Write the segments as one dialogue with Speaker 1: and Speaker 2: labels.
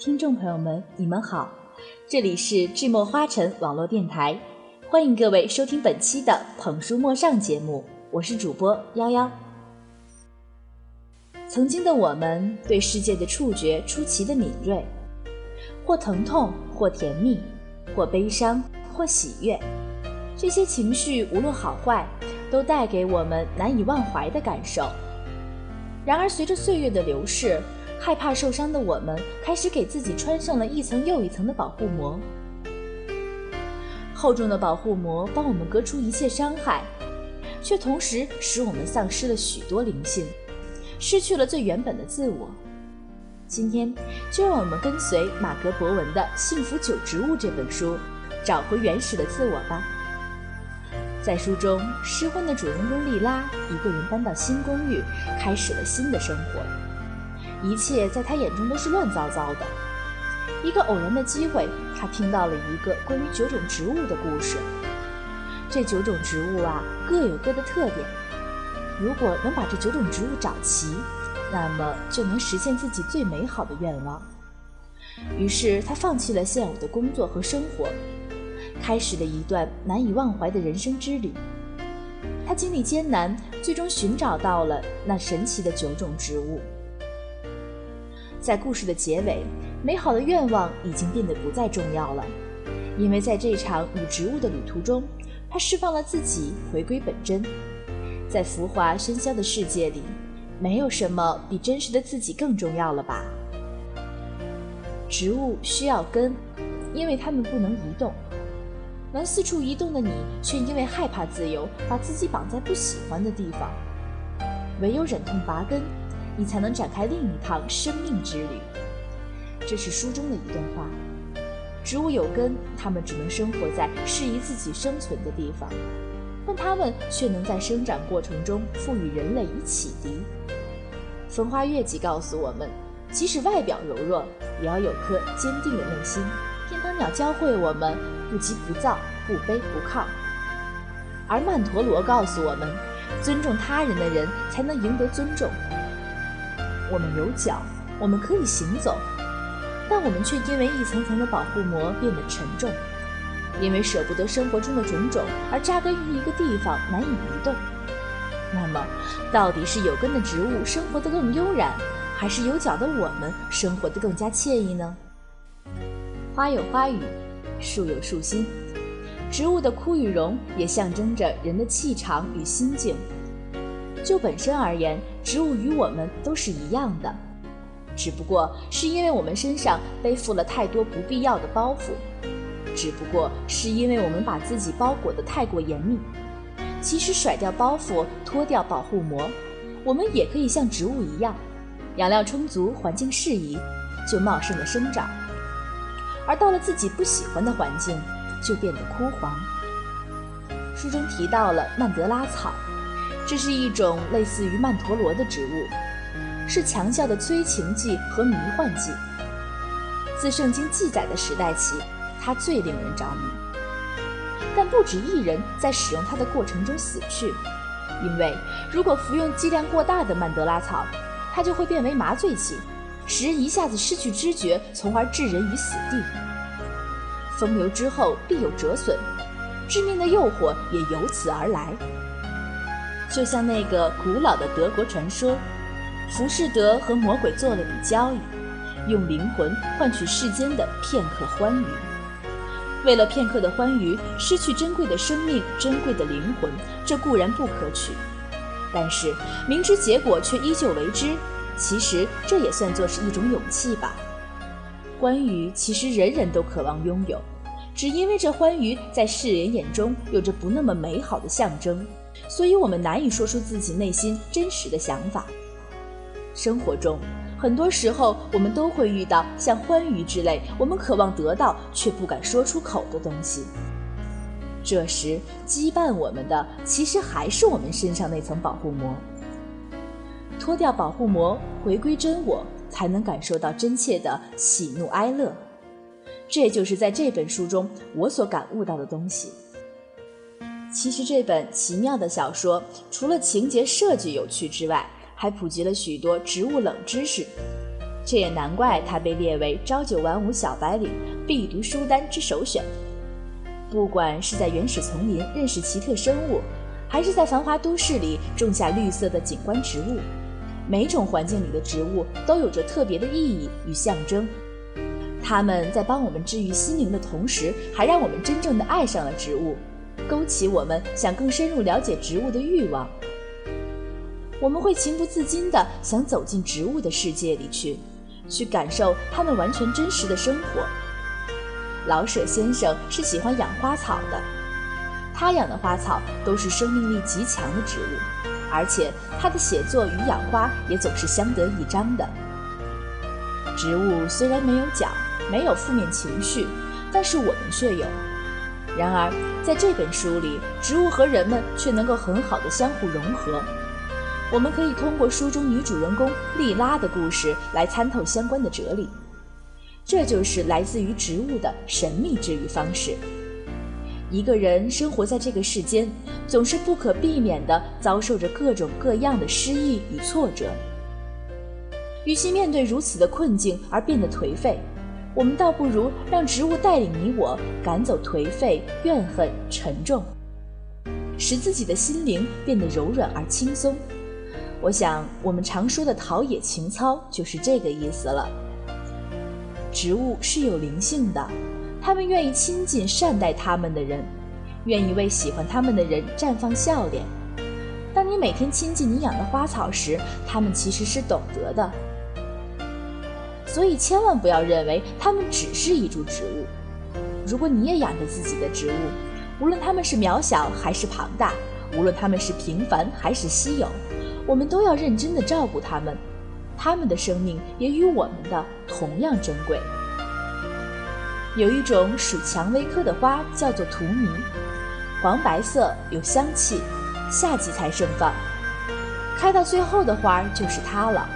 Speaker 1: 听众朋友们，你们好，这里是智墨花城网络电台，欢迎各位收听本期的《捧书莫上》节目，我是主播幺幺。曾经的我们对世界的触觉出奇的敏锐，或疼痛，或甜蜜，或悲伤，或喜悦，这些情绪无论好坏，都带给我们难以忘怀的感受。然而，随着岁月的流逝，害怕受伤的我们，开始给自己穿上了一层又一层的保护膜。厚重的保护膜帮我们隔出一切伤害，却同时使我们丧失了许多灵性，失去了最原本的自我。今天，就让我们跟随马格博文的《幸福九植物》这本书，找回原始的自我吧。在书中，失婚的主人公莉拉一个人搬到新公寓，开始了新的生活。一切在他眼中都是乱糟糟的。一个偶然的机会，他听到了一个关于九种植物的故事。这九种植物啊，各有各的特点。如果能把这九种植物找齐，那么就能实现自己最美好的愿望。于是，他放弃了现有的工作和生活，开始了一段难以忘怀的人生之旅。他经历艰难，最终寻找到了那神奇的九种植物。在故事的结尾，美好的愿望已经变得不再重要了，因为在这场与植物的旅途中，他释放了自己，回归本真。在浮华喧嚣的世界里，没有什么比真实的自己更重要了吧？植物需要根，因为它们不能移动。能四处移动的你，却因为害怕自由，把自己绑在不喜欢的地方。唯有忍痛拔根。你才能展开另一趟生命之旅。这是书中的一段话：植物有根，它们只能生活在适宜自己生存的地方，但它们却能在生长过程中赋予人类以启迪。风花月季告诉我们，即使外表柔弱，也要有颗坚定的内心。天堂鸟教会我们，不急不躁，不卑不亢。而曼陀罗告诉我们，尊重他人的人才能赢得尊重。我们有脚，我们可以行走，但我们却因为一层层的保护膜变得沉重，因为舍不得生活中的种种而扎根于一个地方难以移动。那么，到底是有根的植物生活得更悠然，还是有脚的我们生活得更加惬意呢？花有花语，树有树心，植物的枯与荣也象征着人的气场与心境。就本身而言，植物与我们都是一样的，只不过是因为我们身上背负了太多不必要的包袱，只不过是因为我们把自己包裹得太过严密。其实甩掉包袱，脱掉保护膜，我们也可以像植物一样，养料充足，环境适宜，就茂盛的生长；而到了自己不喜欢的环境，就变得枯黄。书中提到了曼德拉草。这是一种类似于曼陀罗的植物，是强效的催情剂和迷幻剂。自圣经记载的时代起，它最令人着迷。但不止一人在使用它的过程中死去，因为如果服用剂量过大的曼德拉草，它就会变为麻醉剂，使人一下子失去知觉，从而置人于死地。风流之后必有折损，致命的诱惑也由此而来。就像那个古老的德国传说，浮士德和魔鬼做了笔交易，用灵魂换取世间的片刻欢愉。为了片刻的欢愉，失去珍贵的生命、珍贵的灵魂，这固然不可取。但是明知结果却依旧为之，其实这也算作是一种勇气吧。欢愉其实人人都渴望拥有，只因为这欢愉在世人眼中有着不那么美好的象征。所以我们难以说出自己内心真实的想法。生活中，很多时候我们都会遇到像欢愉之类我们渴望得到却不敢说出口的东西。这时，羁绊我们的其实还是我们身上那层保护膜。脱掉保护膜，回归真我，才能感受到真切的喜怒哀乐。这就是在这本书中我所感悟到的东西。其实这本奇妙的小说，除了情节设计有趣之外，还普及了许多植物冷知识。这也难怪它被列为朝九晚五小白领必读书单之首选。不管是在原始丛林认识奇特生物，还是在繁华都市里种下绿色的景观植物，每种环境里的植物都有着特别的意义与象征。它们在帮我们治愈心灵的同时，还让我们真正的爱上了植物，勾起我们想更深入了解植物的欲望。我们会情不自禁地想走进植物的世界里去，去感受它们完全真实的生活。老舍先生是喜欢养花草的，他养的花草都是生命力极强的植物，而且他的写作与养花也总是相得益彰的。植物虽然没有脚，没有负面情绪，但是我们却有。然而，在这本书里，植物和人们却能够很好的相互融合。我们可以通过书中女主人公莉拉的故事来参透相关的哲理。这就是来自于植物的神秘治愈方式。一个人生活在这个世间，总是不可避免地遭受着各种各样的失意与挫折。与其面对如此的困境而变得颓废，我们倒不如让植物带领你我赶走颓废、怨恨、沉重，使自己的心灵变得柔软而轻松。我想，我们常说的陶冶情操就是这个意思了。植物是有灵性的，它们愿意亲近善待它们的人，愿意为喜欢它们的人绽放笑脸。当你每天亲近你养的花草时，它们其实是懂得的。所以千万不要认为它们只是一株植物。如果你也养着自己的植物，无论它们是渺小还是庞大，无论它们是平凡还是稀有，我们都要认真地照顾它们。它们的生命也与我们的同样珍贵。有一种属蔷薇科的花叫做荼蘼，黄白色，有香气，夏季才盛放。开到最后的花就是它了。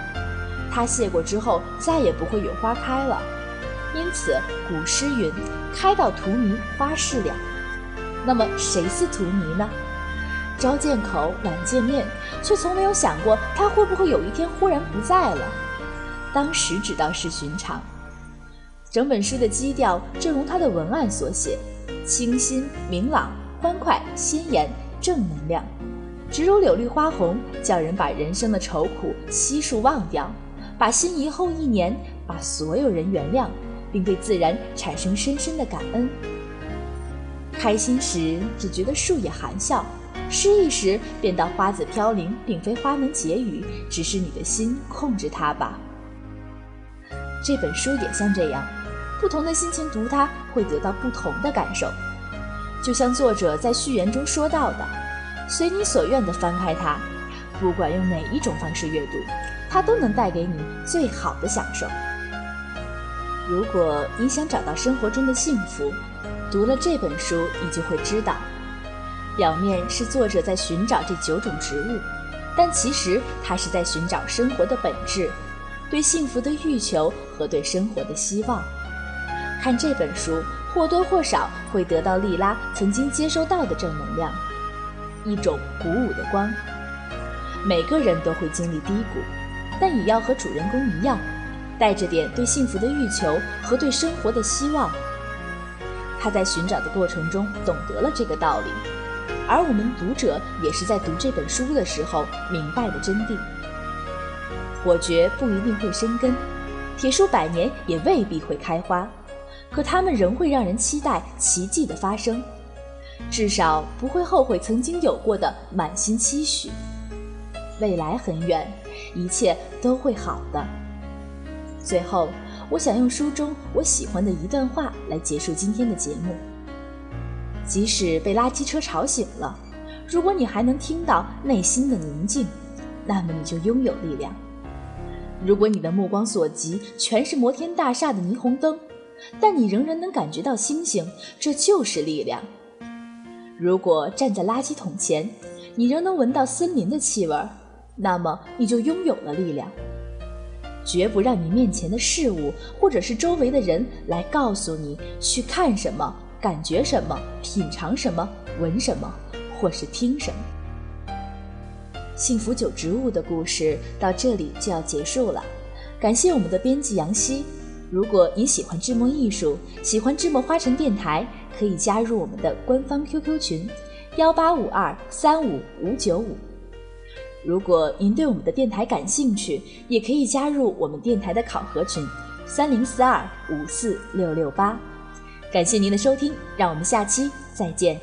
Speaker 1: 它谢过之后，再也不会有花开了。因此古诗云：“开到荼蘼花事了。”那么谁似荼蘼呢？朝见口，晚见面，却从没有想过他会不会有一天忽然不在了。当时只道是寻常。整本书的基调正如他的文案所写：清新、明朗、欢快、鲜艳、正能量，直如柳绿花红，叫人把人生的愁苦悉数忘掉，把心移后一年，把所有人原谅，并对自然产生深深的感恩。开心时只觉得树叶含笑。失意时，便当花子飘零，并非花能解语，只是你的心控制它吧。这本书也像这样，不同的心情读它，会得到不同的感受。就像作者在序言中说到的：“随你所愿地翻开它，不管用哪一种方式阅读，它都能带给你最好的享受。”如果你想找到生活中的幸福，读了这本书，你就会知道。表面是作者在寻找这九种植物，但其实他是在寻找生活的本质，对幸福的欲求和对生活的希望。看这本书，或多或少会得到莉拉曾经接收到的正能量，一种鼓舞的光。每个人都会经历低谷，但也要和主人公一样，带着点对幸福的欲求和对生活的希望。他在寻找的过程中懂得了这个道理。而我们读者也是在读这本书的时候明白的真谛。火蕨不一定会生根，铁树百年也未必会开花，可它们仍会让人期待奇迹的发生，至少不会后悔曾经有过的满心期许。未来很远，一切都会好的。最后，我想用书中我喜欢的一段话来结束今天的节目。即使被垃圾车吵醒了，如果你还能听到内心的宁静，那么你就拥有力量。如果你的目光所及全是摩天大厦的霓虹灯，但你仍然能感觉到星星，这就是力量。如果站在垃圾桶前，你仍能闻到森林的气味，那么你就拥有了力量。绝不让你面前的事物或者是周围的人来告诉你去看什么。感觉什么，品尝什么，闻什么，或是听什么。幸福九植物的故事到这里就要结束了，感。谢我们的编辑杨希。如果你喜欢智墨艺术，喜欢智墨花城电台，可以加入我们的官方 QQ 群：幺八五二三五五九五。如果您对我们的电台感兴趣，也可以加入我们电台的考核群：三零四二五四六六八。感谢您的收听，让我们下期再见。